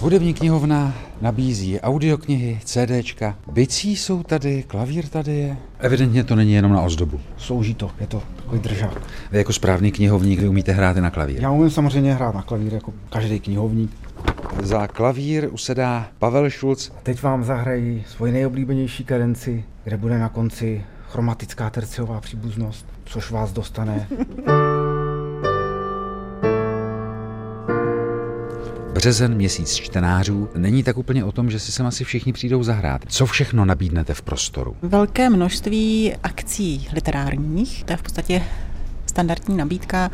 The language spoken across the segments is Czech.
Hudební knihovna nabízí audioknihy, CDčka, bicí jsou tady, klavír tady je. Evidentně to není jenom na ozdobu. Slouží to, je to takový držák. Vy jako správný knihovník vy umíte hrát i na klavír. Já umím samozřejmě hrát na klavír jako každý knihovník. Za klavír usedá Pavel Šulc. Teď vám zahrají svoji nejoblíbenější kadenci, kde bude na konci chromatická terciová příbuznost, což vás dostane Březen, měsíc čtenářů, není tak úplně o tom, že si sem asi všichni přijdou zahrát. Co všechno nabídnete v prostoru? Velké množství akcí literárních, to je v podstatě standardní nabídka,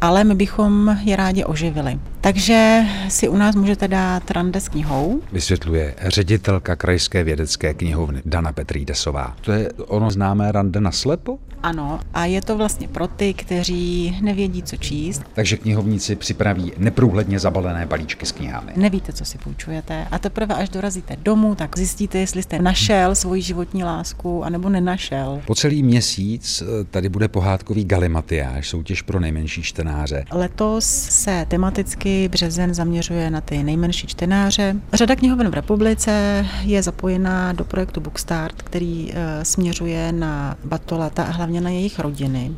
ale my bychom je rádi oživili. Takže si u nás můžete dát rande s knihou. Vysvětluje ředitelka Krajské vědecké knihovny Dana Petrídesová. To je ono známé rande na slepo? Ano, a je to vlastně pro ty, kteří nevědí, co číst. Takže knihovníci připraví neprůhledně zabalené balíčky s knihami. Nevíte, co si půjčujete a teprve až dorazíte domů, tak zjistíte, jestli jste našel svoji životní lásku anebo nenašel. Po celý měsíc eh, tady bude pohádkový galimatiáž, soutěž pro nejmenší čtenáře. Letos se tematicky březen zaměřuje na ty nejmenší čtenáře. Řada knihoven v republice je zapojená do projektu Bookstart, který eh, směřuje na batolata a hlavně na jejich rodiny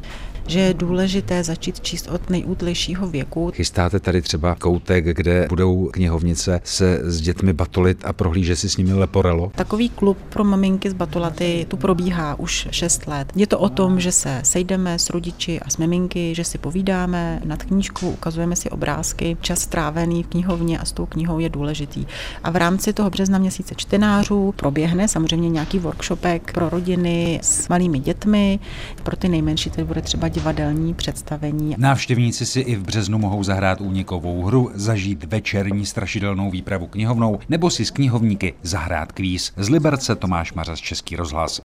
že je důležité začít číst od nejútlejšího věku. Chystáte tady třeba koutek, kde budou knihovnice se s dětmi batolit a prohlíže si s nimi leporelo? Takový klub pro maminky z batolaty tu probíhá už 6 let. Je to o tom, že se sejdeme s rodiči a s miminky, že si povídáme nad knížkou, ukazujeme si obrázky. Čas strávený v knihovně a s tou knihou je důležitý. A v rámci toho března měsíce čtenářů proběhne samozřejmě nějaký workshopek pro rodiny s malými dětmi. Pro ty nejmenší tedy bude třeba divadelní představení. Návštěvníci si i v březnu mohou zahrát únikovou hru, zažít večerní strašidelnou výpravu knihovnou nebo si s knihovníky zahrát kvíz. Z Liberce Tomáš Mařas Český rozhlas.